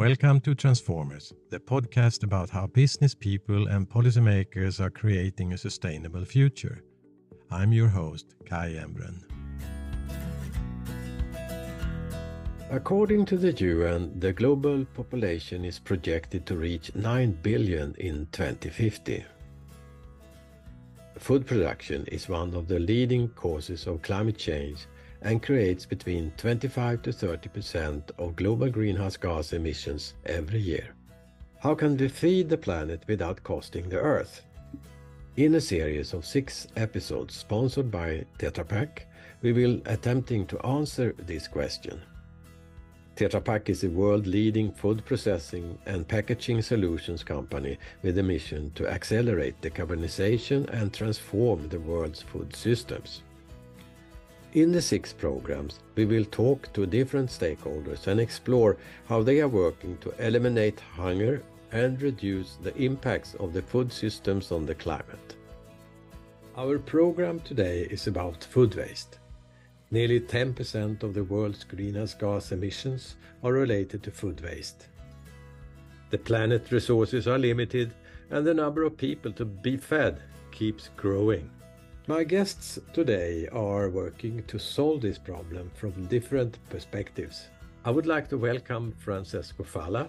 Welcome to Transformers, the podcast about how business people and policymakers are creating a sustainable future. I'm your host, Kai Embren. According to the UN, the global population is projected to reach 9 billion in 2050. Food production is one of the leading causes of climate change and creates between 25 to 30 percent of global greenhouse gas emissions every year. How can we feed the planet without costing the Earth? In a series of six episodes sponsored by Tetra Pak, we will attempting to answer this question. Tetra Pak is a world-leading food processing and packaging solutions company with a mission to accelerate decarbonization and transform the world's food systems. In the six programs, we will talk to different stakeholders and explore how they are working to eliminate hunger and reduce the impacts of the food systems on the climate. Our program today is about food waste. Nearly 10% of the world's greenhouse gas emissions are related to food waste. The planet resources are limited and the number of people to be fed keeps growing. My guests today are working to solve this problem from different perspectives. I would like to welcome Francesco Faella,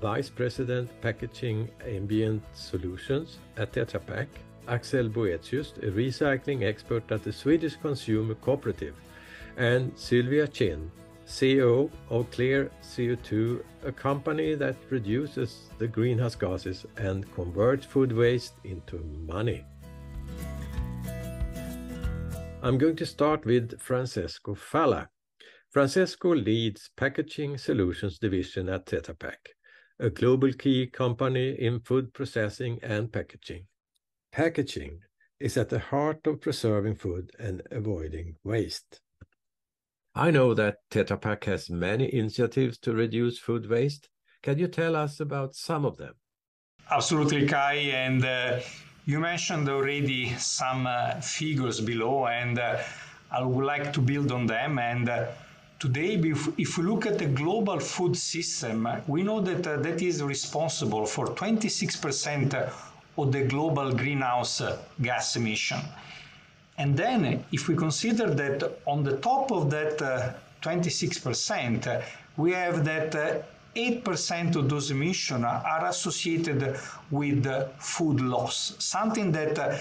Vice President Packaging Ambient Solutions at Tetra Pak, Axel Boëthius, a recycling expert at the Swedish Consumer Cooperative, and Sylvia Chin, CEO of Clear CO2, a company that reduces the greenhouse gases and converts food waste into money. I'm going to start with Francesco Faella. Francesco leads Packaging Solutions Division at Tetra Pak, a global key company in food processing and packaging. Packaging is at the heart of preserving food and avoiding waste. I know that Tetra Pak has many initiatives to reduce food waste. Can you tell us about some of them? Absolutely, Kai. And uh, you mentioned already some uh, figures below, and uh, I would like to build on them. And uh, today, if, we look at the global food system, we know that that is responsible for 26% of the global greenhouse gas emission. And then, if we consider that on the top of that 26%, uh, we have that 8% of those emissions are associated with food loss, something that uh,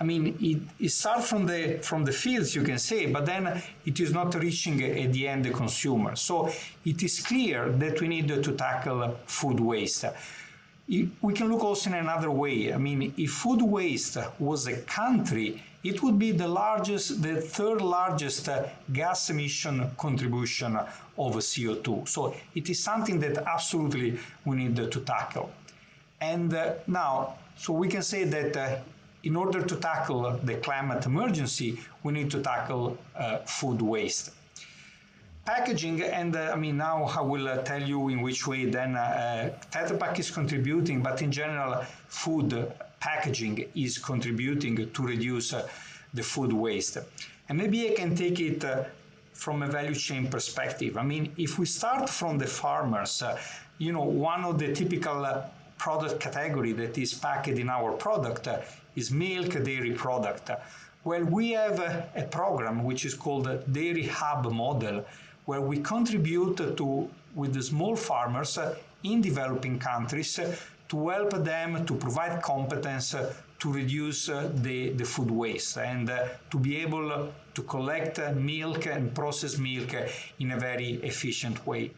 I mean, it, it starts from the from the fields, you can say, but then it is not reaching at the end the consumer. So it is clear that we need to tackle food waste we can look also in another way. I mean, if food waste was a country, it would be the largest, the third largest uh, gas emission contribution of CO2. So it is something that absolutely we need to tackle. And uh, now, so we can say that uh, in order to tackle the climate emergency, we need to tackle food waste packaging, and uh, I mean, now I will uh, tell you in which way then uh, Tetra Pak is contributing, but in general, food packaging is contributing to reduce uh, the food waste. And maybe I can take it uh, from a value chain perspective. I mean, if we start from the farmers, uh, you know, one of the typical product category that is packed in our product is milk dairy product. Well, we have a program which is called Dairy Hub Model, where we contribute to with the small farmers in developing countries to help them to provide competence to reduce the, the food waste and to be able to collect milk and process milk in a very efficient way.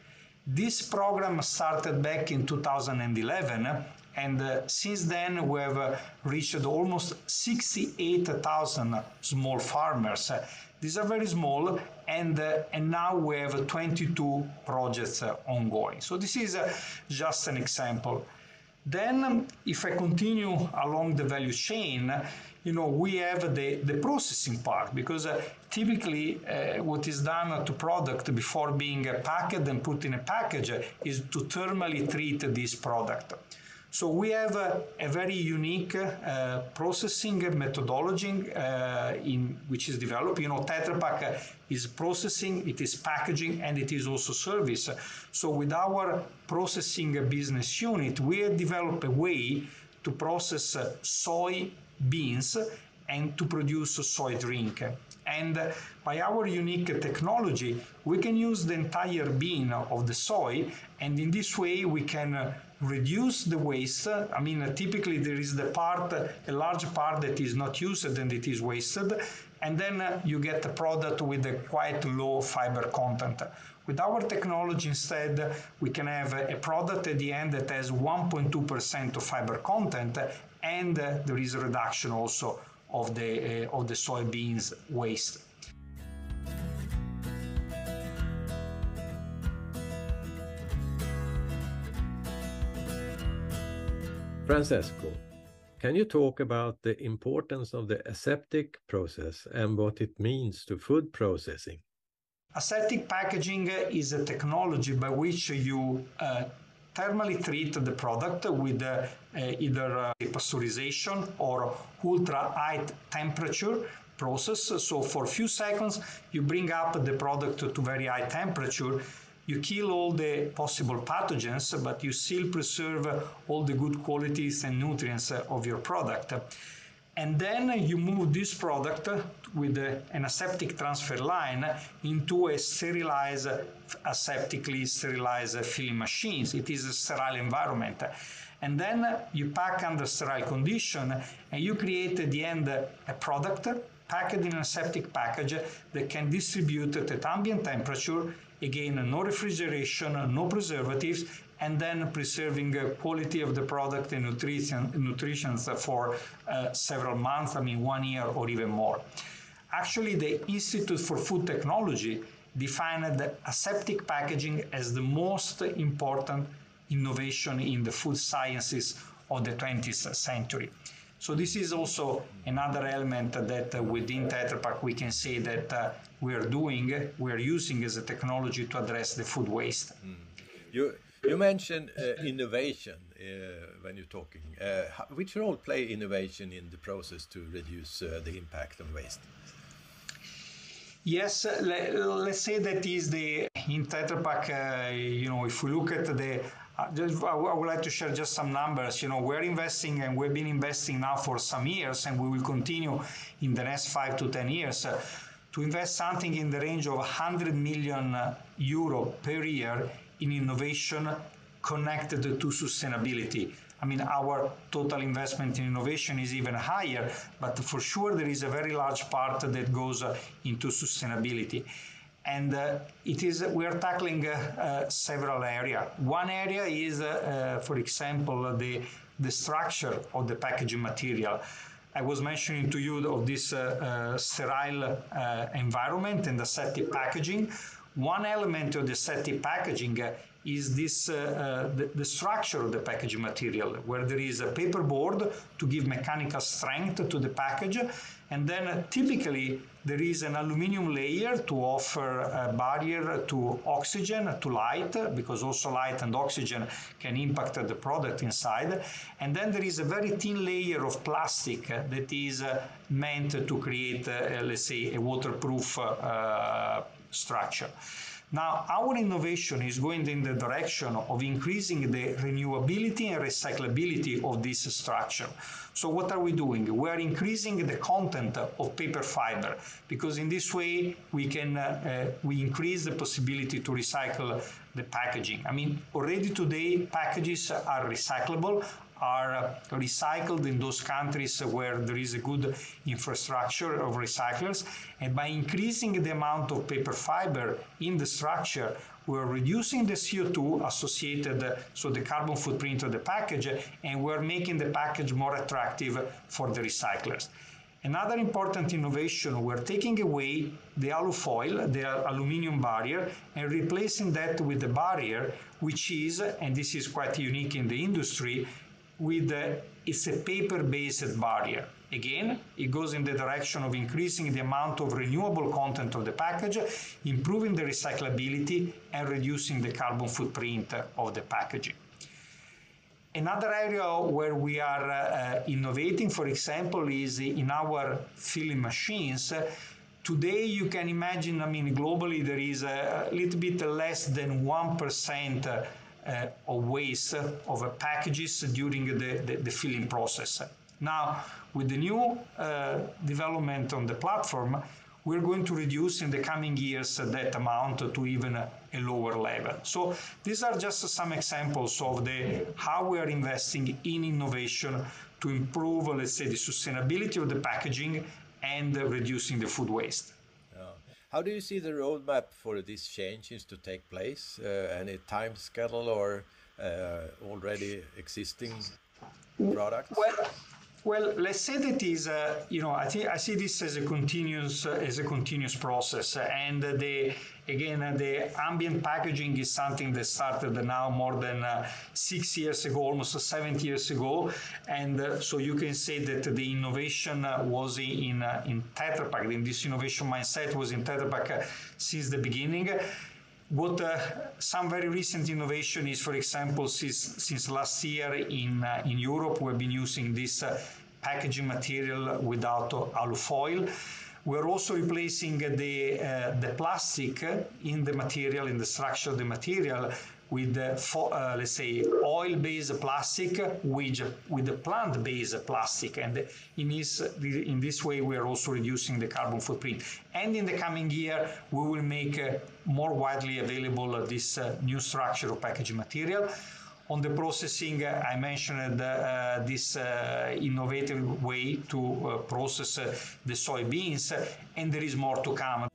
This program started back in 2011 and uh, since then we have uh, reached almost 68,000 small farmers these are very small, and uh, and now we have 22 projects uh, ongoing. So this is uh, just an example. Then, um, if I continue along the value chain, you know, we have the, the processing part because uh, typically uh, what is done to product before being packed and put in a package is to thermally treat this product. So we have a, a very unique uh, processing methodology uh, in which is developed. You know, Tetra Pak is processing, it is packaging, and it is also service. So with our processing business unit, we have developed a way to process soy beans and to produce soy drink. And by our unique technology, we can use the entire bean of the soy, and in this way we can reduce the waste. I mean, typically there is the part, a large part that is not used and it is wasted, and then you get a product with a quite low fiber content. With our technology instead, we can have a product at the end that has 1.2% of fiber content, and there is a reduction also of the, uh, of the soybeans waste. Francesco, can you talk about the importance of the aseptic process and what it means to food processing? Aseptic packaging is a technology by which you uh, thermally treat the product with uh, either uh, pasteurization or ultra high temperature process. So for a few seconds, you bring up the product to very high temperature. You kill all the possible pathogens, but you still preserve all the good qualities and nutrients of your product and then you move this product with an aseptic transfer line into a sterilized, aseptically sterilized filling machines. It is a sterile environment. And then you pack under sterile condition and you create at the end a product packed in an aseptic package that can distribute at ambient temperature Again, no refrigeration, no preservatives, and then preserving quality of the product and nutrition, nutrition for uh, several months, I mean one year or even more. Actually, the Institute for Food Technology defined aseptic packaging as the most important innovation in the food sciences of the 20th century. So this is also another element that uh, within Tetra Pak we can say that uh, we are doing, we are using as a technology to address the food waste. Mm. You you mentioned uh, innovation uh, when you're talking. Uh, which role play innovation in the process to reduce uh, the impact on waste? Yes, let, us say that is the in Tetra Pak. you know, if we look at the just, I would like to share just some numbers. You know, we're investing and we've been investing now for some years, and we will continue in the next five to 10 years uh, to invest something in the range of 100 million uh, euro per year in innovation connected to sustainability. I mean, our total investment in innovation is even higher, but for sure there is a very large part that goes uh, into sustainability and uh, it is we are tackling uh, uh, several areas. One area is, uh, uh, for example, the the structure of the packaging material. I was mentioning to you of this uh, sterile environment and the aseptic packaging. One element of the aseptic packaging is this the, the, structure of the packaging material, where there is a paper board to give mechanical strength to the package, and then typically there is an aluminum layer to offer a barrier to oxygen, to light, because also light and oxygen can impact the product inside. And then there is a very thin layer of plastic that is uh, meant to create, uh, let's say, a waterproof uh, structure. Now, our innovation is going in the direction of increasing the renewability and recyclability of this structure. So what are we doing? We are increasing the content of paper fiber because in this way we can uh, uh, we increase the possibility to recycle the packaging. I mean, already today packages are recyclable are recycled in those countries where there is a good infrastructure of recyclers. And by increasing the amount of paper fiber in the structure, we're reducing the CO2 associated, so the carbon footprint of the package, and we're making the package more attractive for the recyclers. Another important innovation, we're taking away the alufoil, the aluminum barrier, and replacing that with a barrier which is, and this is quite unique in the industry, with uh, it's a paper-based barrier. Again, it goes in the direction of increasing the amount of renewable content of the package, improving the recyclability, and reducing the carbon footprint of the packaging. Another area where we are uh, innovating, for example, is in our filling machines. Today, you can imagine, I mean, globally, there is a, little bit less than 1% uh, of waste of packages during the, the, the, filling process. Now, with the new uh, development on the platform, we're going to reduce in the coming years that amount to even a, a lower level. So these are just some examples of the how we are investing in innovation to improve, let's say, the sustainability of the packaging and reducing the food waste. How do you see the roadmap for these changes to take place? Uh, any time schedule or uh, already existing products? Well, well, let's say that is, uh, you know, I think I see this as a continuous uh, as a continuous process, and the again uh, the ambient packaging is something that started now more than uh, six years ago, almost seven years ago, and uh, so you can say that the innovation uh, was in in Tetra Pak. In this innovation mindset was in Tetra Pak since the beginning. What uh, some very recent innovation is, for example, since, since last year in, uh, in Europe, we've been using this uh, packaging material without alufoil. We're also replacing the, uh, the plastic in the material, in the structure of the material, with uh, for, uh, let's say oil-based plastic with with the plant-based plastic. And in this in this way we are also reducing the carbon footprint. And in the coming year we will make uh, more widely available uh, this uh, new structure of packaging material. On the processing, uh, I mentioned uh, this uh, innovative way to process the soybeans, and there is more to come.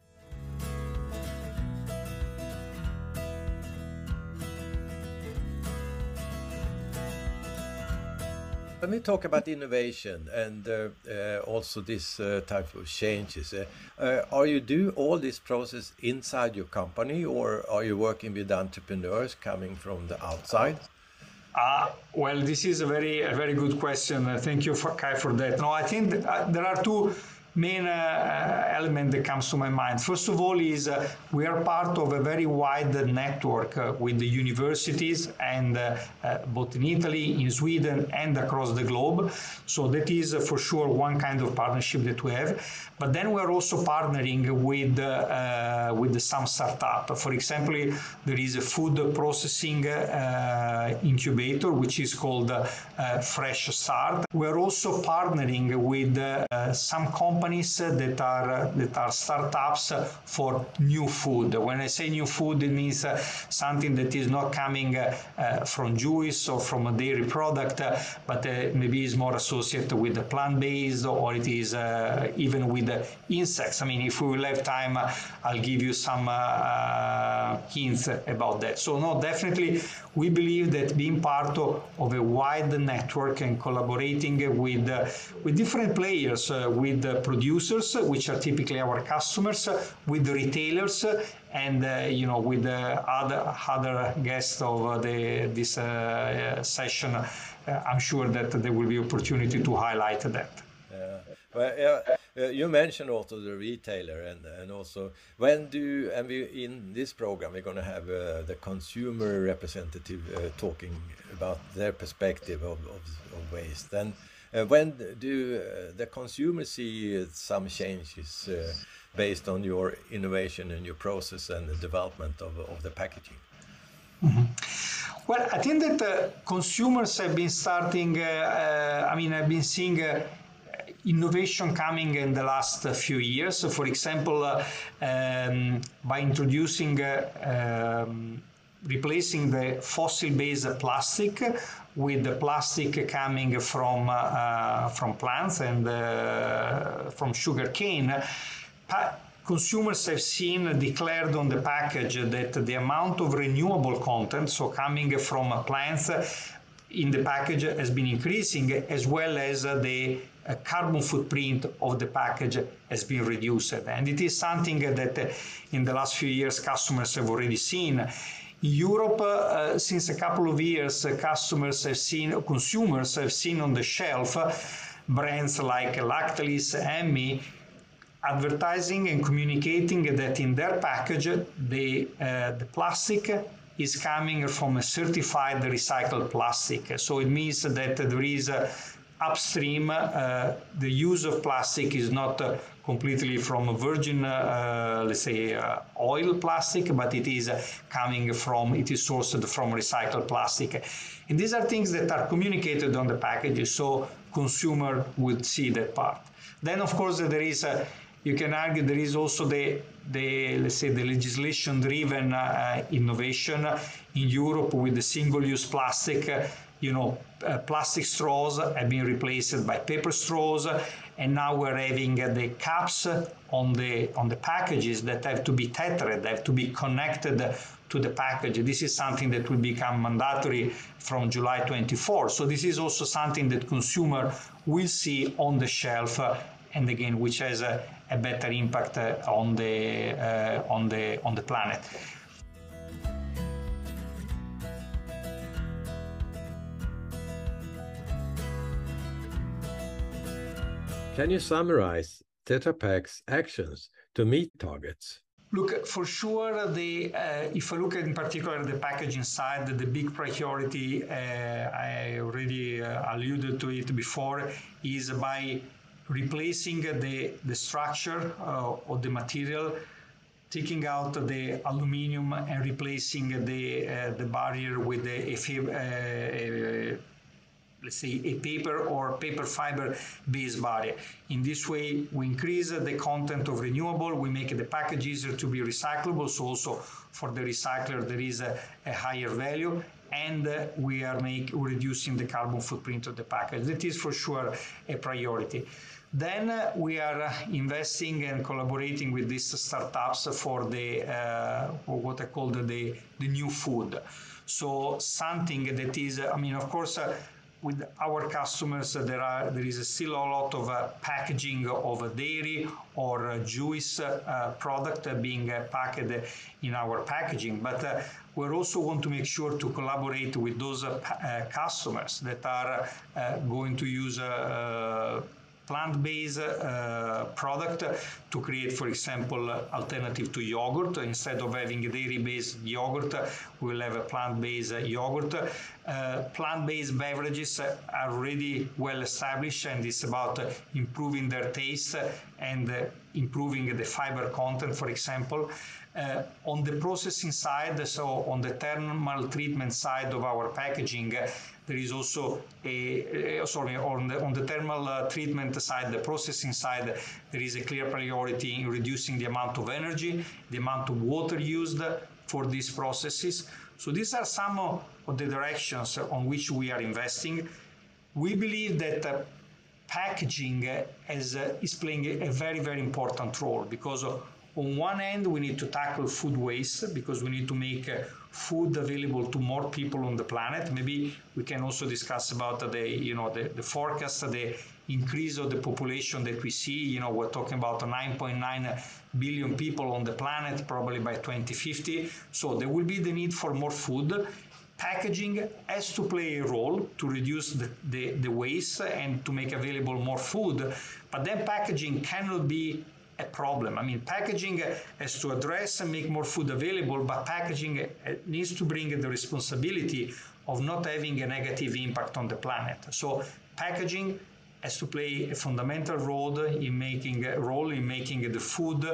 When we talk about innovation and uh, uh, also this uh, type of changes, uh, uh, are you do all this process inside your company or are you working with entrepreneurs coming from the outside? Uh, well, this is a very, a very good question. thank you, for, Kai, for that. No, I think there are two main uh, element that comes to my mind. First of all is uh, we are part of a very wide network uh, with the universities and uh, uh, both in Italy, in Sweden and across the globe. So that is uh, for sure one kind of partnership that we have. But then we are also partnering with with some startup. For example, there is a food processing incubator which is called Fresh Start. We are also partnering with some companies companies that are that are startups for new food. When I say new food, it means uh, something that is not coming uh, uh, from juice or from a dairy product, uh, but uh, maybe is more associated with the plant-based or it is uh, even with the insects. I mean, if we will have time, I'll give you some hints about that. So no, definitely we believe that being part of, a wide network and collaborating with with different players, with producers, which are typically our customers, with the retailers, and you know with other other guests of the this session. I'm sure that there will be opportunity to highlight that. Yeah. Well, yeah. Uh, you mentioned also the retailer and and also when do and we in this program we're going to have uh, the consumer representative uh, talking about their perspective of, of, of waste and uh, when do uh, the consumers see some changes uh, based on your innovation and your process and the development of, of the packaging mm -hmm. Well, I think that consumers have been starting. I mean, I've been seeing innovation coming in the last few years. So for example, uh, um, by introducing uh, um, replacing the fossil-based plastic with the plastic coming from uh, from plants and uh, from sugar cane. consumers have seen declared on the package that the amount of renewable content, so coming from plants, in the package has been increasing, as well as the uh, carbon footprint of the package has been reduced. And it is something that uh, in the last few years customers have already seen. Europe, uh, since a couple of years, uh, customers have seen, consumers have seen on the shelf uh, brands like Lactalis, Emmi, advertising and communicating that in their package the, uh, the plastic is coming from a certified recycled plastic. So it means that there is upstream, uh, the use of plastic is not completely from virgin, uh, let's say, uh, oil plastic, but it is coming from, it is sourced from recycled plastic. And these are things that are communicated on the packages, so consumer would see that part. Then, of course, there is you can argue there is also the, the let's say the legislation driven uh, innovation in Europe with the single use plastic you know, uh, plastic straws have been replaced by paper straws, and now we're having the caps on the on the packages that have to be tethered, they have to be connected to the package. This is something that will become mandatory from July 24. So this is also something that consumer will see on the shelf, and again, which has a, a better impact on the uh, on the on the planet. Can you summarize Tetra Pak's actions to meet targets? Look, for sure, the uh, if I look at in particular the packaging side, the big priority, uh, I already uh, alluded to it before, is by replacing the, the structure uh, of the material, taking out the aluminum and replacing the, uh, the barrier with the uh, let's say a paper or paper fiber based barrier. In this way, we increase the content of renewable, we make the package easier to be recyclable, so also for the recycler there is a, a higher value and we are make, reducing the carbon footprint of the package. That is for sure a priority. Then uh, we are uh, investing and collaborating with these startups for the uh, what I call the, the new food. So something that is, I mean, of course, uh, with our customers, uh, there are there is still a lot of uh, packaging of dairy or a juice uh, product being packed in our packaging, but we also want to make sure to collaborate with those customers that are going to use plant-based uh, product to create, for example, alternative to yogurt. Instead of having dairy-based yogurt, we'll have a plant-based yogurt. Uh, plant-based beverages are already well established and it's about improving their taste and improving the fiber content, for example. Uh, on the processing side, so on the thermal treatment side of our packaging, there is also a, uh, sorry, on the, on the thermal uh, treatment side, the processing side, there is a clear priority in reducing the amount of energy, the amount of water used for these processes. So these are some of, the directions on which we are investing. We believe that uh, packaging as, is playing a very, very important role because on one end, we need to tackle food waste because we need to make uh, food available to more people on the planet. Maybe we can also discuss about the, you know, the, the forecast, the increase of the population that we see. You know, we're talking about 9.9 billion people on the planet, probably by 2050. So there will be the need for more food. Packaging has to play a role to reduce the, the, the waste and to make available more food. But then packaging cannot be a problem. I mean, packaging has to address and make more food available, but packaging uh, needs to bring the responsibility of not having a negative impact on the planet. So packaging has to play a fundamental role in making role in making the food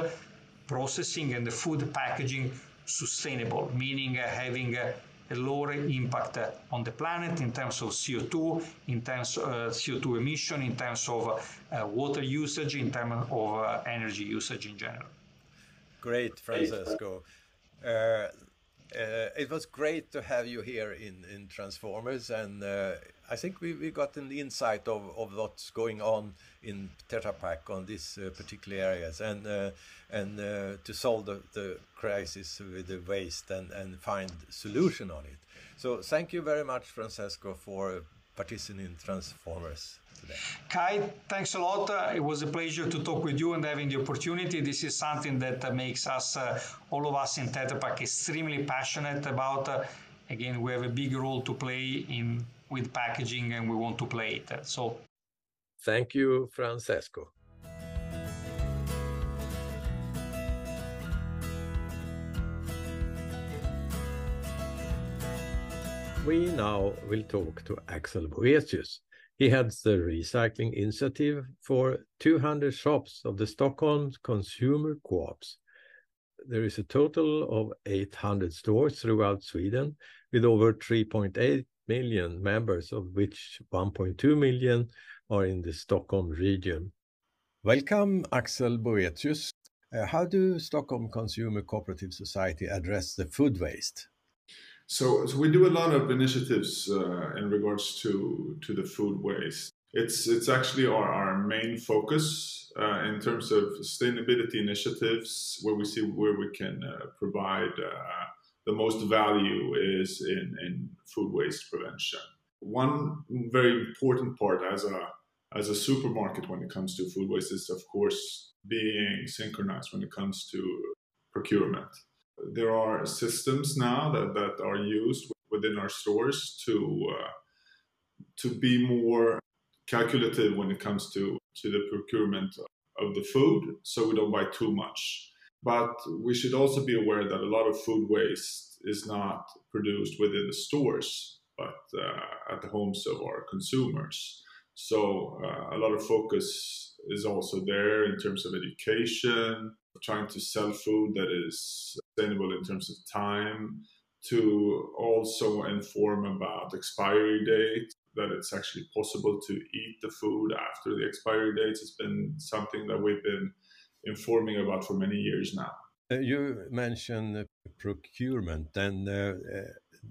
processing and the food packaging sustainable, meaning having uh, a lower impact on the planet in terms of CO2, in terms of uh, CO2 emission, in terms of uh, water usage, in terms of uh, energy usage in general. Great, Francesco. Uh, uh, it was great to have you here in, in Transformers, and uh, I think we, we got an insight of, of what's going on in Tetra Pak on these uh, particular areas, and uh, and uh, to solve the, the crisis with the waste and, and find solution on it. So thank you very much, Francesco, for participating in Transformers today. Kai, thanks a lot. Uh, it was a pleasure to talk with you and having the opportunity. This is something that uh, makes us, uh, all of us in Tetra Pak, extremely passionate about. Again, we have a big role to play in with packaging and we want to play it. So, thank you, Francesco. We now will talk to Axel Boëthius. He heads the recycling initiative for 200 shops of the Stockholm Consumer Co-ops. There is a total of 800 stores throughout Sweden with over 3.8 million members, of which 1.2 million are in the Stockholm region. Welcome, Axel Boëthius. Uh, how do Stockholm Consumer Cooperative Society address the food waste? So, so we do a lot of initiatives uh, in regards to to the food waste. It's it's actually our, our main focus uh, in terms of sustainability initiatives, where we see where we can uh, provide uh, the most value is in, in food waste prevention. One very important part as a as a supermarket when it comes to food waste is of course being synchronized when it comes to procurement. There are systems now that, that are used within our stores to uh, to be more calculative when it comes to, to the procurement of the food so we don't buy too much. But we should also be aware that a lot of food waste is not produced within the stores, but uh, at the homes of our consumers. So uh, a lot of focus is also there in terms of education, trying to sell food that is sustainable in terms of time, to also inform about expiry date, that it's actually possible to eat the food after the expiry dates. It's been something that we've been informing about for many years now. Uh, you mentioned procurement, and uh, uh,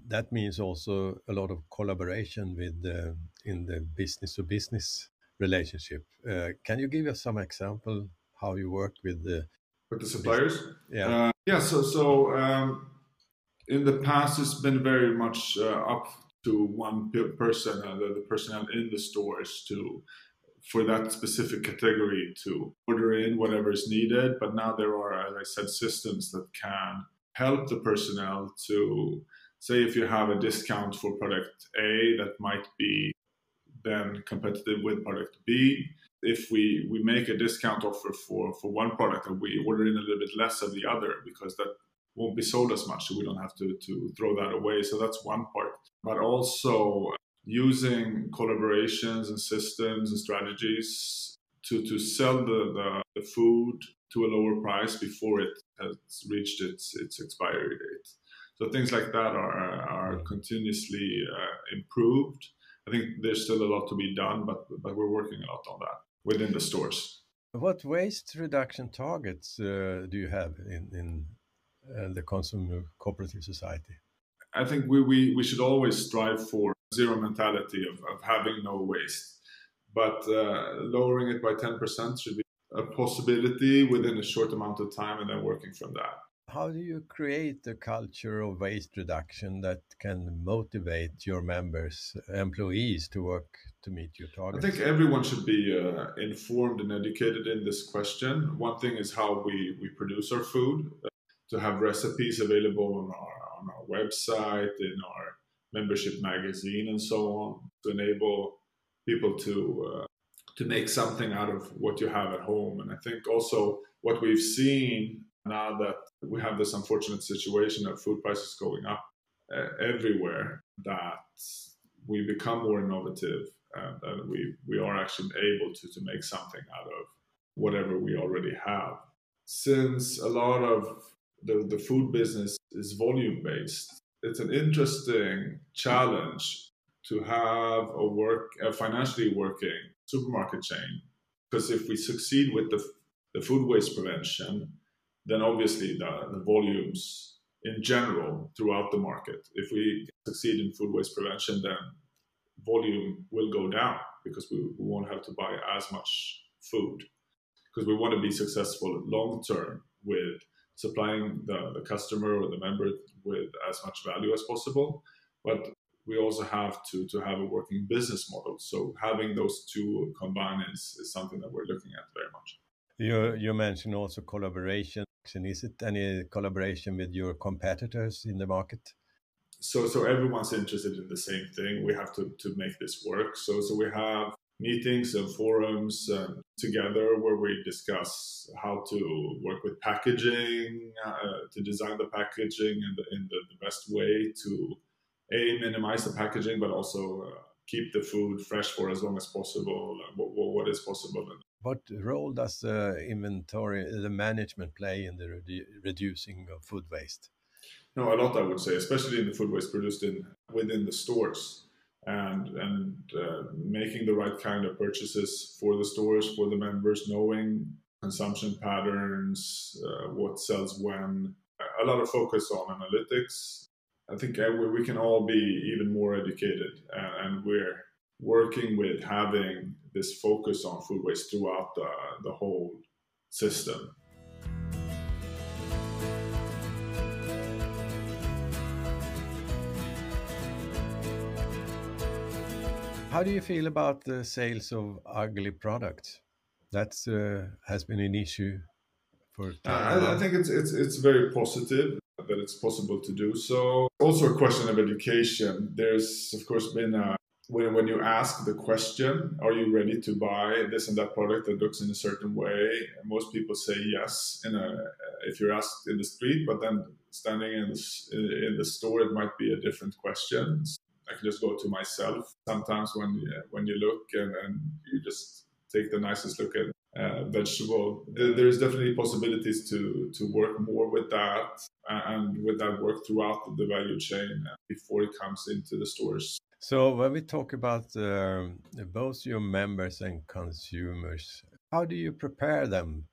that means also a lot of collaboration with uh, in the business to business relationship. Uh, can you give us some example how you work with the with the suppliers? Yeah, uh, yeah. So so um, in the past, it's been very much up to one person, the, the personnel in the stores to for that specific category to order in whatever is needed. But now there are, as I said, systems that can help the personnel to say if you have a discount for product A that might be then competitive with product B. If we, we make a discount offer for, for one product and we order in a little bit less of the other because that won't be sold as much, so we don't have to, to throw that away. So that's one part. But also using collaborations and systems and strategies to, to sell the, the, the, food to a lower price before it has reached its, its expiry date. So things like that are, are continuously uh, improved. I think there's still a lot to be done, but, but we're working a lot on that within the stores. What waste reduction targets uh, do you have in, in uh, the Consumer Cooperative Society? I think we, we, we should always strive for zero mentality of, of having no waste. But uh, lowering it by 10% should be a possibility within a short amount of time and then working from that. How do you create a culture of waste reduction that can motivate your members, employees to work to meet your targets? I think everyone should be uh, informed and educated in this question. One thing is how we, we produce our food, uh, to have recipes available on our, on our website, in our membership magazine and so on to enable people to uh, to make something out of what you have at home. And I think also what we've seen now that we have this unfortunate situation of food prices going up uh, everywhere, that we become more innovative and, and we, we are actually able to, to make something out of whatever we already have. Since a lot of the, the food business is volume based, it's an interesting challenge to have a work a financially working supermarket chain because if we succeed with the, the food waste prevention then obviously the, the volumes in general throughout the market if we succeed in food waste prevention then volume will go down because we, we won't have to buy as much food because we want to be successful long term with supplying the, the customer or the member with as much value as possible. But we also have to, to have a working business model. So having those two combined is, is something that we're looking at very much. You, you mentioned also collaboration. Is it any collaboration with your competitors in the market? So, so everyone's interested in the same thing. We have to, to make this work. So, so we have meetings and forums uh, together where we discuss how to work with packaging, uh, to design the packaging in, the, in the, the, best way to a minimize the packaging, but also uh, keep the food fresh for as long as possible. What, what is possible. What role does the inventory, the management play in the redu reducing of food waste? No, a lot I would say, especially in the food waste produced in within the stores and and uh, making the right kind of purchases for the stores for the members, knowing consumption patterns, uh, what sells when. A lot of focus on analytics. I think we can all be even more educated, and we're working with having this focus on food waste throughout the, the whole system. How do you feel about the sales of ugly products? That uh, has been an issue for. I, I, think it's it's it's very positive that it's possible to do so. Also, a question of education. There's of course been a when, when you ask the question, are you ready to buy this and that product that looks in a certain way? Most people say yes. In a, if you're asked in the street, but then standing in the, in the store, it might be a different question. I can just go to myself. Sometimes when when you look and, and you just take the nicest look at uh, vegetable, there's definitely possibilities to to work more with that and with that work throughout the value chain before it comes into the stores. So when we talk about uh, both your members and consumers, how do you prepare them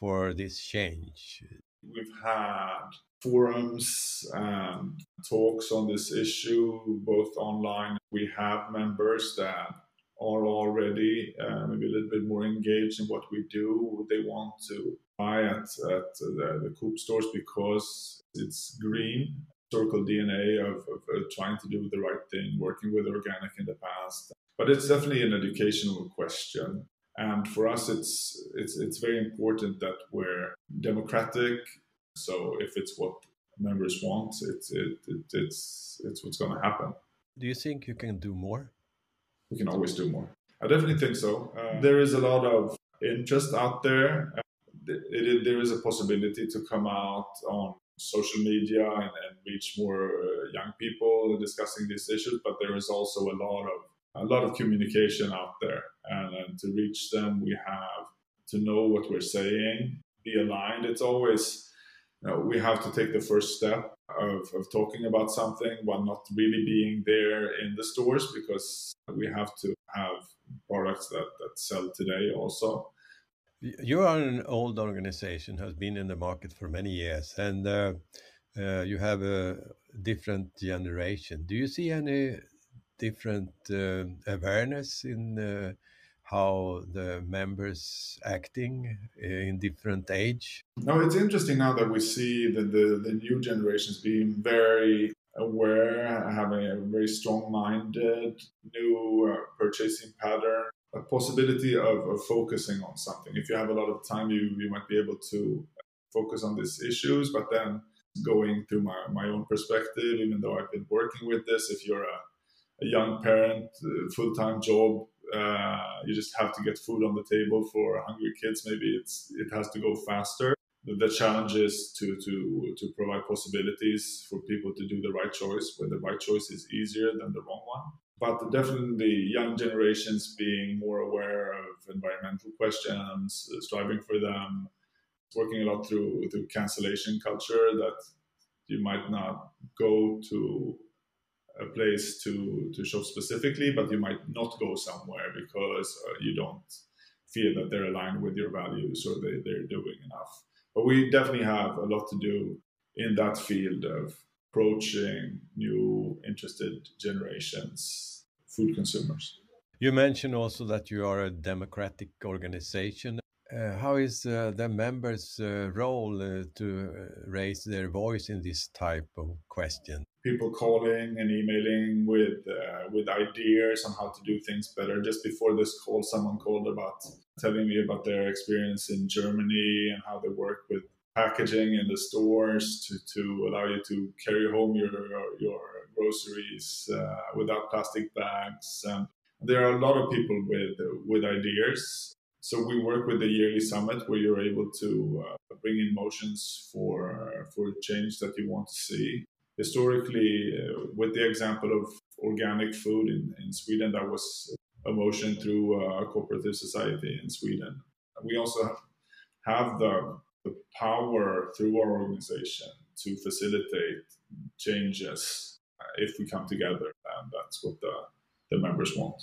for this change? We've had forums and talks on this issue, both online. We have members that are already uh, maybe a little bit more engaged in what we do. They want to buy at, at the, the Coop stores because it's green, historical DNA of, of, of trying to do the right thing, working with organic in the past. But it's definitely an educational question. And for us, it's it's it's very important that we're democratic so if it's what members want, it's it, it it's it's what's going to happen. Do you think you can do more? We can always do more. I definitely think so. Uh, there is a lot of interest out there. It, it, there is a possibility to come out on social media and, and reach more uh, young people discussing these issues, but there is also a lot of a lot of communication out there, and, and to reach them, we have to know what we're saying, be aligned. It's always you know, we have to take the first step of, of talking about something while not really being there in the stores because we have to have products that, that sell today also. You are an old organization, has been in the market for many years, and uh, uh, you have a different generation. Do you see any different uh, awareness in uh, how the members acting in different age? No, it's interesting now that we see that the, the new generations being very aware, having a very strong-minded new uh, purchasing pattern, a possibility of, of focusing on something. If you have a lot of time, you, you might be able to focus on these issues, but then going through my, my own perspective, even though I've been working with this, if you're a, a young parent, uh, full-time job, uh, you just have to get food on the table for hungry kids. Maybe it's it has to go faster. The challenge is to to to provide possibilities for people to do the right choice, where the right choice is easier than the wrong one. But definitely, young generations being more aware of environmental questions, striving for them, working a lot through through cancellation culture that you might not go to a place to to shop specifically, but you might not go somewhere because uh, you don't feel that they're aligned with your values or they, they're doing enough. But we definitely have a lot to do in that field of approaching new interested generations, food consumers. You mentioned also that you are a democratic organization. Uh, how is uh, the members' uh, role uh, to uh, raise their voice in this type of question? People calling and emailing with uh, with ideas on how to do things better. Just before this call, someone called about telling me about their experience in Germany and how they work with packaging in the stores to, to allow you to carry home your your groceries without plastic bags. And there are a lot of people with with ideas so we work with the yearly summit where you're able to uh, bring in motions for for change that you want to see. historically, uh, with the example of organic food in, in Sweden, that was a motion through uh, a cooperative society in Sweden. We also have the, the power through our organization to facilitate changes uh, if we come together, and that's what the, the members want.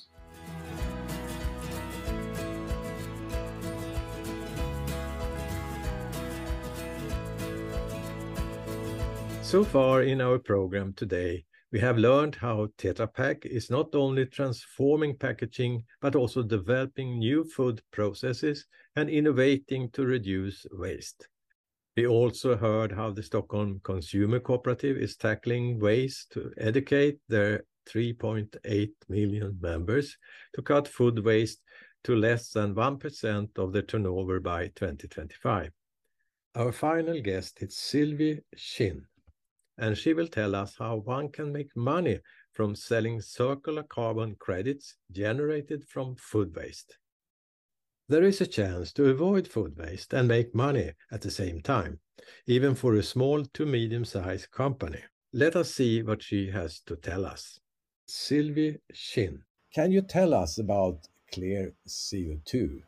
So far in our program today, we have learned how Tetra Pak is not only transforming packaging, but also developing new food processes and innovating to reduce waste. We also heard how the Stockholm Consumer Cooperative is tackling ways to educate their 3.8 million members to cut food waste to less than 1% of their turnover by 2025. Our final guest is Sylvie Chin, and she will tell us how one can make money from selling circular carbon credits generated from food waste. There is a chance to avoid food waste and make money at the same time, even for a small to medium-sized company. Let us see what she has to tell us. Sylvie Chin, can you tell us about Clear CO2?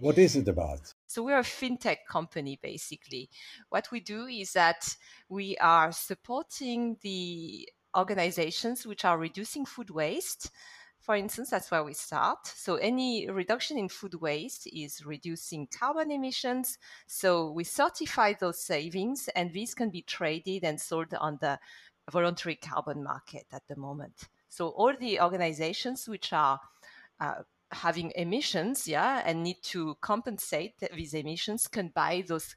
What is it about? So we're a fintech company, basically. What we do is that we are supporting the organizations which are reducing food waste. For instance, that's where we start. So any reduction in food waste is reducing carbon emissions. So we certify those savings, and these can be traded and sold on the voluntary carbon market at the moment. So all the organizations which are uh, having emissions, yeah, and need to compensate these emissions can buy those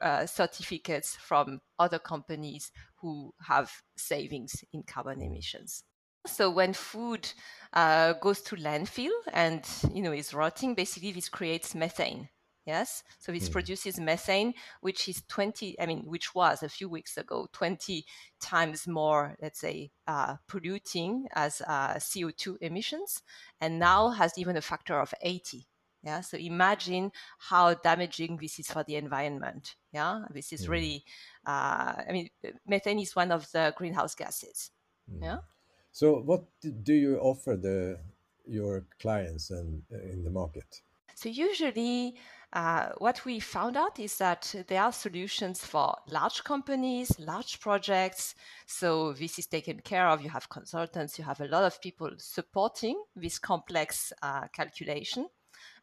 uh, certificates from other companies who have savings in carbon emissions. So when food uh, goes to landfill and you know is rotting, basically this creates methane. Yes, so this mm. produces methane, which is 20, I mean, which was a few weeks ago 20 times more, let's say, uh, polluting as uh, CO2 emissions, and now has even a factor of 80. Yeah, so imagine how damaging this is for the environment. Yeah, this is mm. really, uh, I mean, methane is one of the greenhouse gases. Mm. Yeah. So, what do you offer the your clients and in the market? So usually uh, what we found out is that there are solutions for large companies, large projects. So this is taken care of. You have consultants, you have a lot of people supporting this complex uh, calculation.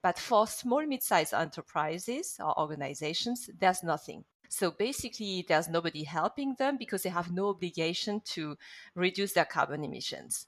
But for small, mid-sized enterprises or organizations, there's nothing. So basically, there's nobody helping them because they have no obligation to reduce their carbon emissions.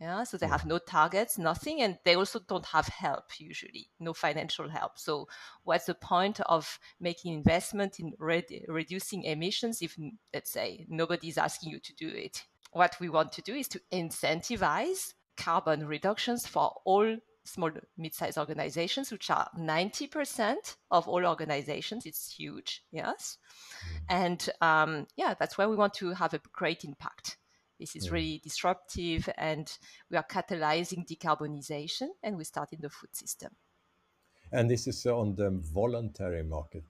Yeah, so they have no targets, nothing, and they also don't have help usually, no financial help. So, what's the point of making investment in reducing emissions if, let's say, nobody's asking you to do it? What we want to do is to incentivize carbon reductions for all small mid-sized organizations, which are 90% of all organizations. It's huge, yes, mm. and um, yeah, that's where we want to have a great impact. This is really disruptive, and we are catalyzing decarbonization, and we start in the food system. And this is on the voluntary market.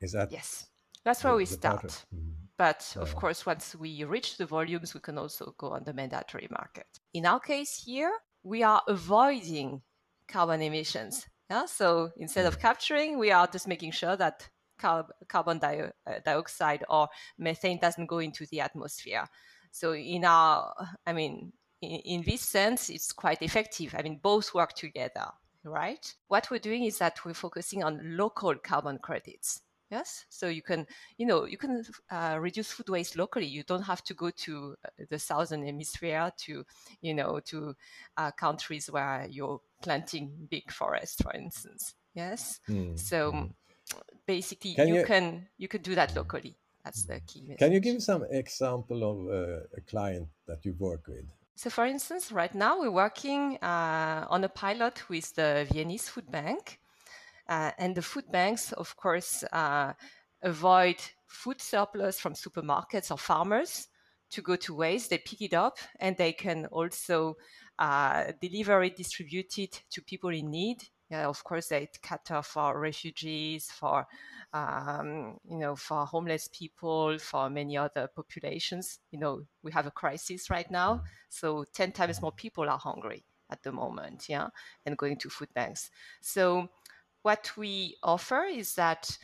Is that? Yes, that's where we start. Mm. But of course, once we reach the volumes, we can also go on the mandatory market. In our case here, we are avoiding carbon emissions. Yeah? So instead of capturing, we are just making sure that carb- carbon di- uh, dioxide or methane doesn't go into the atmosphere. So in our, I mean, in, in this sense, it's quite effective. I mean, both work together, right? What we're doing is that we're focusing on local carbon credits. Yes, so you can, you know, you can uh, reduce food waste locally. You don't have to go to uh, the southern hemisphere to, you know, to uh, countries where you're planting big forests, for instance. Yes, mm. so mm. basically, can you, you can you can do that locally. That's the key. Message. Can you give some example of uh, a client that you work with? So, for instance, right now we're working uh, on a pilot with the Viennese Food Bank. Uh, and the food banks, of course, uh, avoid food surplus from supermarkets or farmers to go to waste. They pick it up and they can also uh, deliver it, distribute it to people in need Yeah, of course, they cater for refugees, for um, you know, for homeless people, for many other populations. You know, we have a crisis right now, so ten times more people are hungry at the moment. Yeah, and going to food banks. So, what we offer is that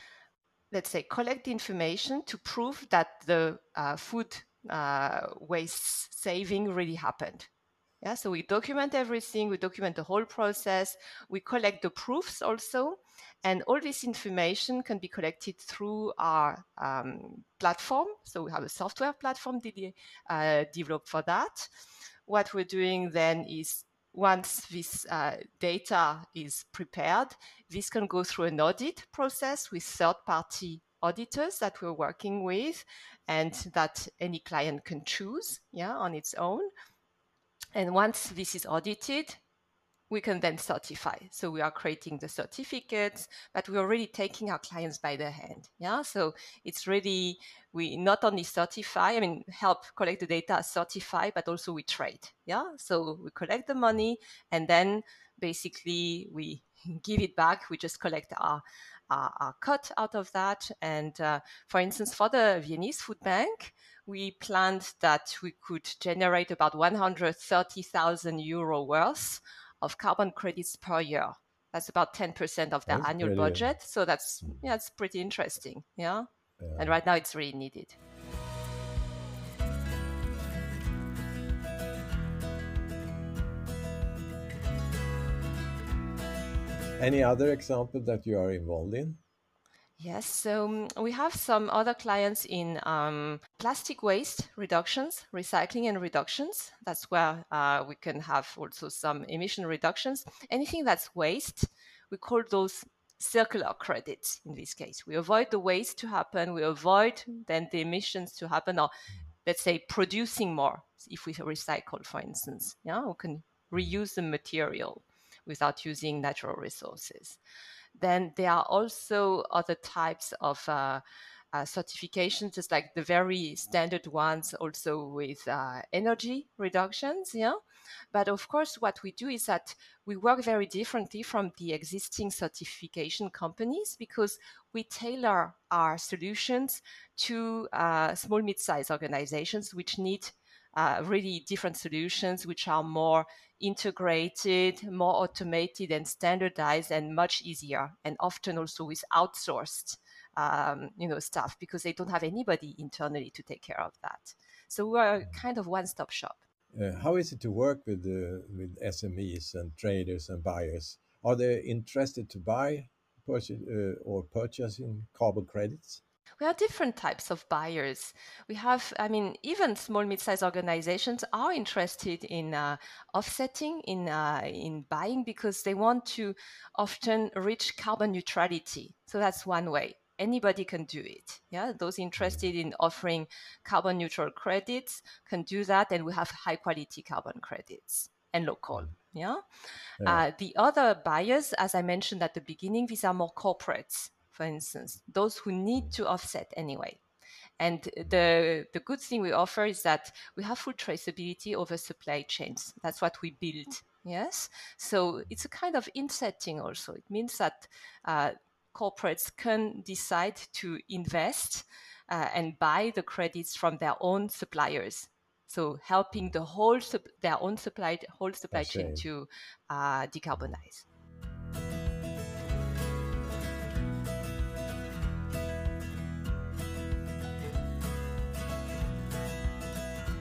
let's say collect the information to prove that the uh, food uh, waste saving really happened yeah, so we document everything, we document the whole process, we collect the proofs also, and all this information can be collected through our um, platform. So we have a software platform uh, developed for that. What we're doing then is once this uh, data is prepared, this can go through an audit process with third-party auditors that we're working with and that any client can choose yeah, on its own. And once this is audited, we can then certify. So we are creating the certificates, but we're already taking our clients by the hand. Yeah. So it's really, we not only certify, I mean, help collect the data, certify, but also we trade. Yeah. So we collect the money and then basically we give it back. We just collect our, our, our cut out of that. And uh, for instance, for the Viennese Food Bank, we planned that we could generate about 130,000 euro worth of carbon credits per year. That's about 10% of their that's annual brilliant. budget. So that's hmm. yeah, it's pretty interesting. Yeah? yeah. And right now it's really needed. Any other example that you are involved in? Yes, so um, we have some other clients in um, plastic waste reductions, recycling and reductions. That's where uh, we can have also some emission reductions. Anything that's waste, we call those circular credits in this case. We avoid the waste to happen, we avoid then the emissions to happen, or let's say producing more if we recycle, for instance. Yeah, we can reuse the material without using natural resources. Then there are also other types of uh, uh, certifications, just like the very standard ones, also with uh, energy reductions. Yeah. But of course, what we do is that we work very differently from the existing certification companies because we tailor our solutions to uh, small, mid sized organizations which need uh, really different solutions which are more integrated, more automated and standardized and much easier and often also with outsourced um, you know stuff because they don't have anybody internally to take care of that. So we're kind of one-stop shop. Uh, how is it to work with the, with SMEs and traders and buyers? Are they interested to buy purchase, uh, or purchasing carbon credits? We have different types of buyers. We have, I mean, even small mid-sized organizations are interested in uh, offsetting, in uh, in buying because they want to often reach carbon neutrality. So that's one way. Anybody can do it. Yeah, those interested in offering carbon neutral credits can do that, and we have high quality carbon credits and local. Yeah. yeah. Uh, the other buyers, as I mentioned at the beginning, these are more corporates for instance, those who need to offset anyway. And the, the good thing we offer is that we have full traceability over supply chains. That's what we build. Yes. So it's a kind of insetting also. It means that uh, corporates can decide to invest uh, and buy the credits from their own suppliers. So helping the whole their own supply whole supply chain to uh, decarbonize.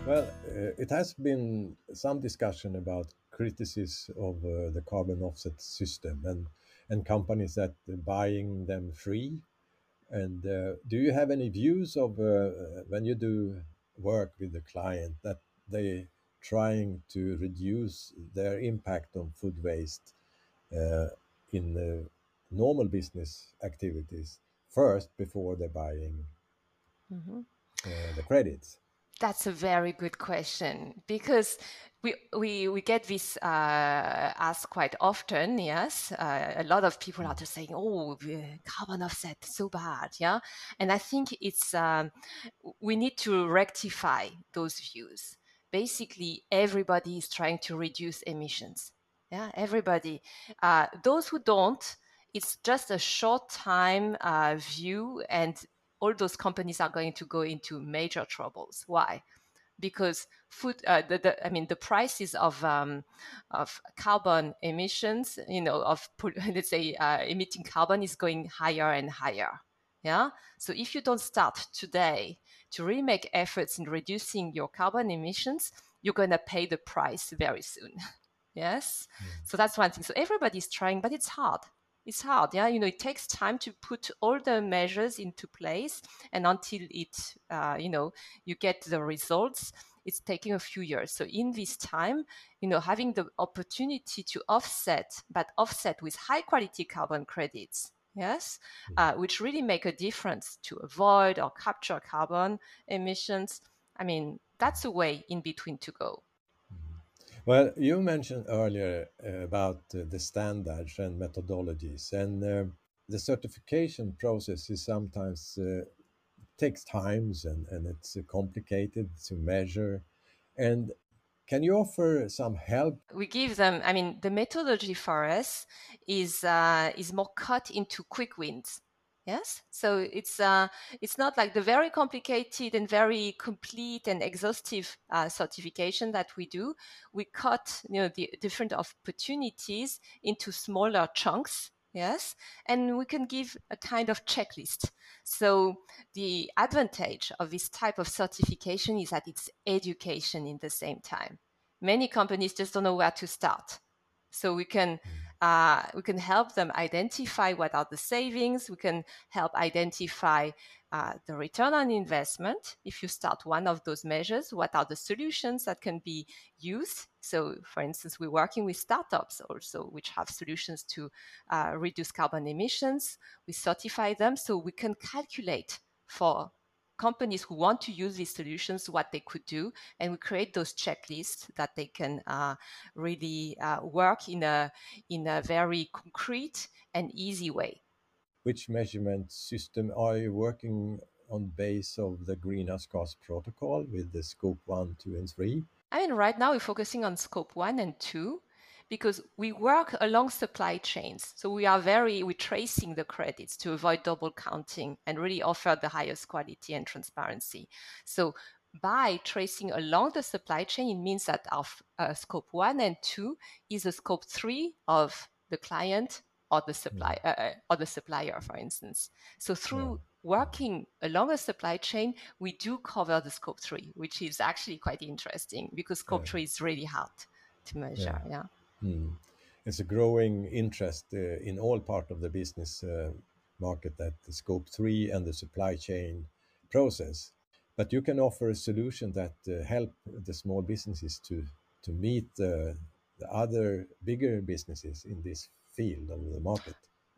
Well, uh, it has been some discussion about criticism of uh, the carbon offset system and and companies that are buying them free. And uh, do you have any views of uh, when you do work with the client that they trying to reduce their impact on food waste uh, in the normal business activities first before they're buying mm -hmm. the credits? That's a very good question because we we we get this uh, asked quite often. Yes, uh, a lot of people are just saying, "Oh, carbon offset so bad," yeah, and I think it's um, we need to rectify those views. Basically, everybody is trying to reduce emissions. Yeah, everybody. Uh, those who don't, it's just a short time uh, view, and all those companies are going to go into major troubles. Why? Because food, uh, the, the, I mean, the prices of um, of carbon emissions, you know, of let's say uh, emitting carbon is going higher and higher. Yeah. So if you don't start today to really make efforts in reducing your carbon emissions, you're going to pay the price very soon. yes. Mm. So that's one thing. So everybody's trying, but it's hard. It's hard. Yeah. You know, it takes time to put all the measures into place. And until it, uh, you know, you get the results, it's taking a few years. So in this time, you know, having the opportunity to offset, but offset with high quality carbon credits yes, hmm. uh, which really make a difference to avoid or capture carbon emissions. I mean, that's a way in between to go. Well, you mentioned earlier uh, about the standards and methodologies, and uh, the certification process is sometimes uh, takes times and, and it's complicated to measure. And can you offer some help? We give them. I mean, the methodology for us is uh, is more cut into quick wins. Yes, so it's uh, it's not like the very complicated and very complete and exhaustive uh, certification that we do. We cut you know the different opportunities into smaller chunks yes? And we can give a kind of checklist. So the advantage of this type of certification is that it's education in the same time. Many companies just don't know where to start. So we can hmm. Uh, we can help them identify what are the savings we can help identify uh, the return on investment. If you start one of those measures what are the solutions that can be used? So for instance we're working with startups also which have solutions to uh, reduce carbon emissions. We certify them so we can calculate for companies who want to use these solutions what they could do and we create those checklists that they can uh, really uh, work in a in a very concrete and easy way. Which measurement system are you working on base of the greenhouse gas protocol with the scope 1 2 and 3 i mean right now we're focusing on scope 1 and 2 because we work along supply chains. So we are very, we're tracing the credits to avoid double counting and really offer the highest quality and transparency. So by tracing along the supply chain, it means that our uh, scope one and two is a scope three of the client or the supply mm. uh, uh, or the supplier, for instance. So through working along a supply chain, we do cover the scope three, which is actually quite interesting because scope yeah. three is really hard to measure. yeah. yeah. Mm. It's a growing interest uh, in all part of the business uh, market that the scope three and the supply chain process. But you can offer a solution that uh, help the small businesses to to meet the other bigger businesses in this field of the market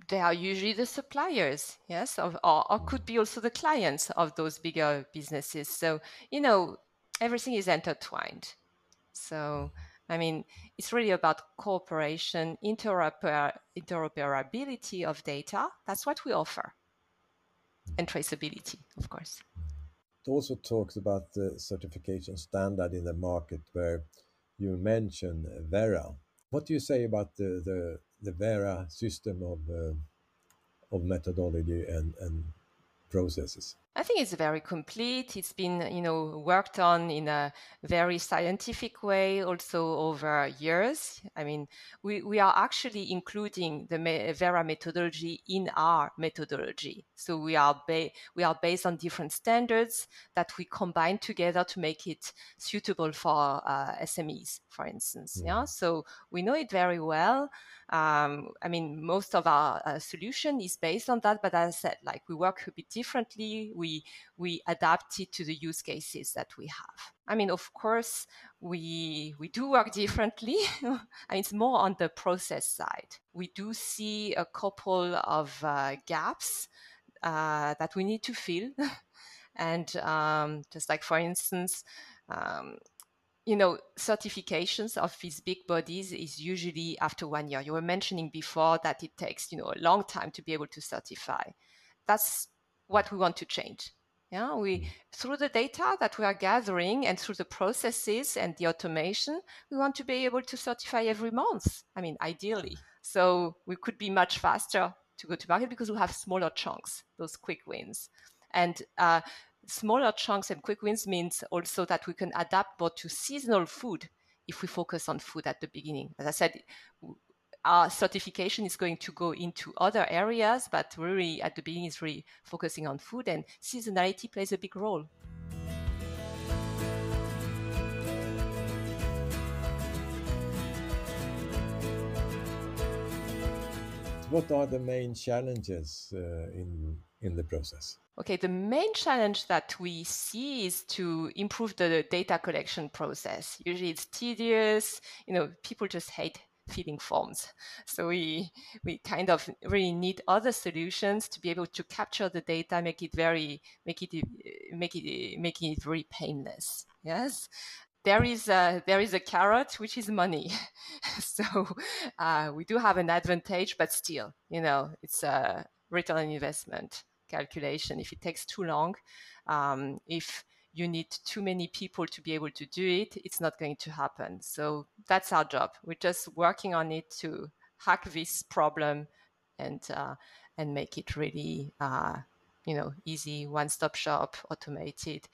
they are usually the suppliers, yes, of, or, or could be also the clients of those bigger businesses. So, you know, everything is intertwined. So, I mean, it's really about cooperation, interoper- interoperability of data. That's what we offer. And traceability, of course. It also talks about the certification standard in the market where you mention Verra. What do you say about the, the, the Verra system of, uh, of methodology and, and processes? I think it's very complete. It's been, you know, worked on in a very scientific way, also over years. I mean, we, we are actually including the Verra methodology in our methodology. So we are ba- we are based on different standards that we combine together to make it suitable for uh, SMEs, for instance. Yeah. yeah. So we know it very well. Um, I mean, most of our uh, solution is based on that, but as I said, like we work a bit differently. We we adapt it to the use cases that we have. I mean, of course, we we do work differently. and it's more on the process side. We do see a couple of uh, gaps uh, that we need to fill, and um, just like for instance. Um, you know, certifications of these big bodies is usually after one year. You were mentioning before that it takes, you know, a long time to be able to certify. That's what we want to change. Yeah, we mm. through the data that we are gathering and through the processes and the automation, we want to be able to certify every month. I mean, ideally. So we could be much faster to go to market because we have smaller chunks, those quick wins. And uh, smaller chunks and quick wins means also that we can adapt more to seasonal food if we focus on food at the beginning. As I said, our certification is going to go into other areas, but really at the beginning is really focusing on food and seasonality plays a big role. What are the main challenges uh, in in the process? Okay, the main challenge that we see is to improve the data collection process. Usually it's tedious, you know, people just hate filling forms. So we we kind of really need other solutions to be able to capture the data, make it very make it make it making it very painless. Yes. There is a there is a carrot which is money, so uh, we do have an advantage, but still, you know, it's a return on investment calculation. If it takes too long, um, if you need too many people to be able to do it, it's not going to happen. So that's our job. We're just working on it to hack this problem and uh, and make it really uh, you know easy, one-stop shop, automated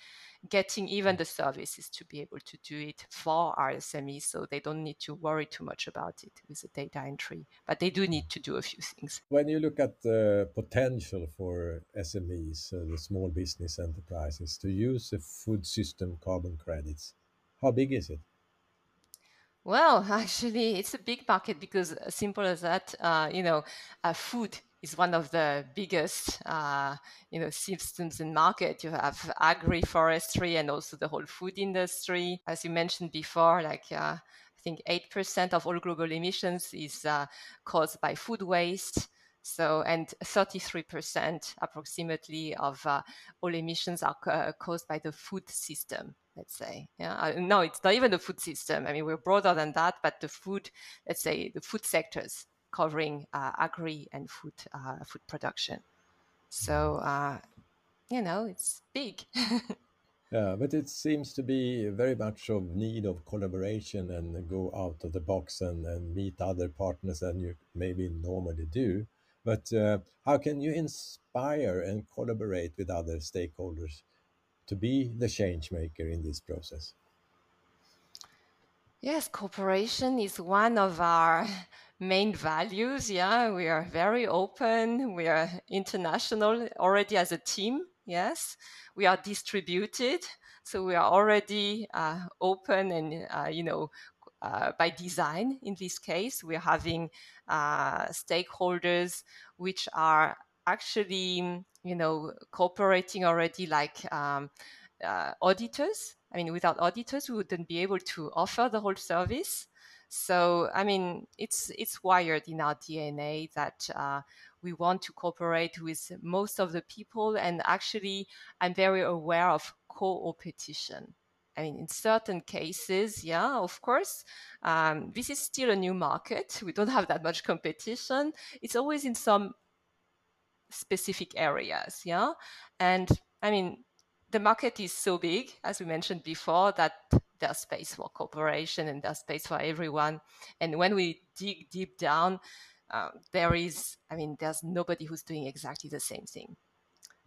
getting even the services to be able to do it for our SMEs so they don't need to worry too much about it with the data entry. But they do need to do a few things. When you look at the potential for SMEs, uh, the small business enterprises, to use the food system carbon credits, how big is it? Well, actually, it's a big market because, uh, simple as that, uh, you know, uh, food is one of the biggest, uh, you know, systems in market. You have agri-forestry and also the whole food industry. As you mentioned before, like uh, I think 8% of all global emissions is uh, caused by food waste. So, and 33% approximately of uh, all emissions are uh, caused by the food system let's say. Yeah, uh, no, it's not even the food system. I mean, we're broader than that, but the food, let's say, the food sectors covering uh, agri and food uh, food production. So uh, you know it's big. yeah, but it seems to be very much of need of collaboration and go out of the box and, and meet other partners than you maybe normally do. But uh, how can you inspire and collaborate with other stakeholders to be the change maker in this process? Yes, cooperation is one of our main values. Yeah, we are very open. We are international already as a team. Yes, we are distributed, so we are already uh, open and uh, you know uh, by design. In this case, we're having uh, stakeholders which are actually you know cooperating already, like um, uh, auditors. I mean, without auditors, we wouldn't be able to offer the whole service. So, I mean, it's it's wired in our DNA that uh, we want to cooperate with most of the people, and actually, I'm very aware of co-opetition. I mean, in certain cases, yeah, of course, um, this is still a new market. We don't have that much competition. It's always in some specific areas, yeah. And I mean, the market is so big, as we mentioned before, that there's space for cooperation and there's space for everyone. And when we dig deep down, uh, there is, I mean, there's nobody who's doing exactly the same thing.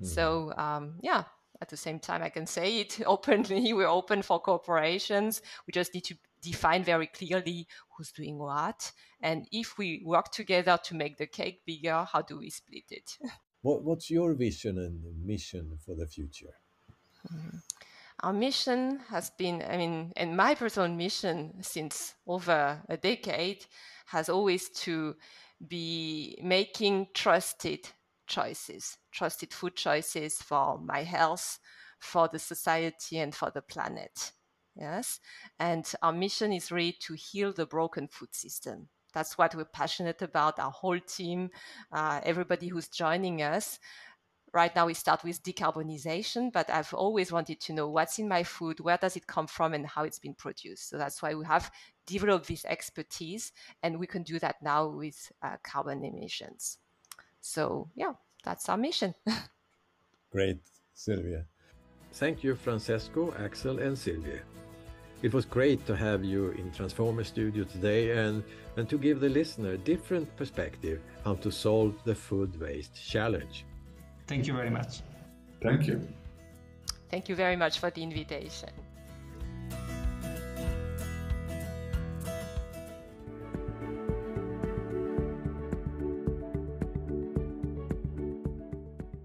Mm. So, um, yeah, at the same time, I can say it openly. We're open for corporations. We just need to define very clearly who's doing what. And if we work together to make the cake bigger, how do we split it? What, what's your vision and mission for the future? Mm-hmm our mission has been, I mean, and my personal mission since over a decade has always to be making trusted choices, trusted food choices for my health, for the society, and for the planet. Yes. And our mission is really to heal the broken food system. That's what we're passionate about, our whole team, uh, everybody who's joining us. Right now, we start with decarbonization, but I've always wanted to know what's in my food, where does it come from, and how it's been produced. So that's why we have developed this expertise, and we can do that now with uh, carbon emissions. So, yeah, that's our mission. Great, Sylvia. Thank you, Francesco, Axel, and Sylvie. It was great to have you in Transformer Studio today and, and to give the listener a different perspective how to solve the food waste challenge. Thank you very much. Thank you. Thank you very much for the invitation.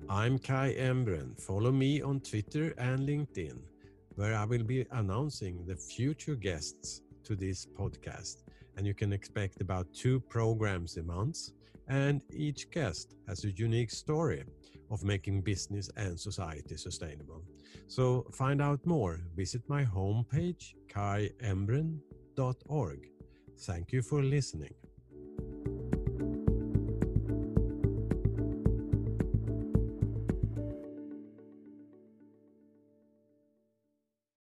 I'm Kai Embren. Follow me on Twitter and LinkedIn, where I will be announcing the future guests to this podcast. And you can expect about two programs a month. And each guest has a unique story of making business and society sustainable. So find out more. Visit my homepage, kaiembren.org. Thank you for listening.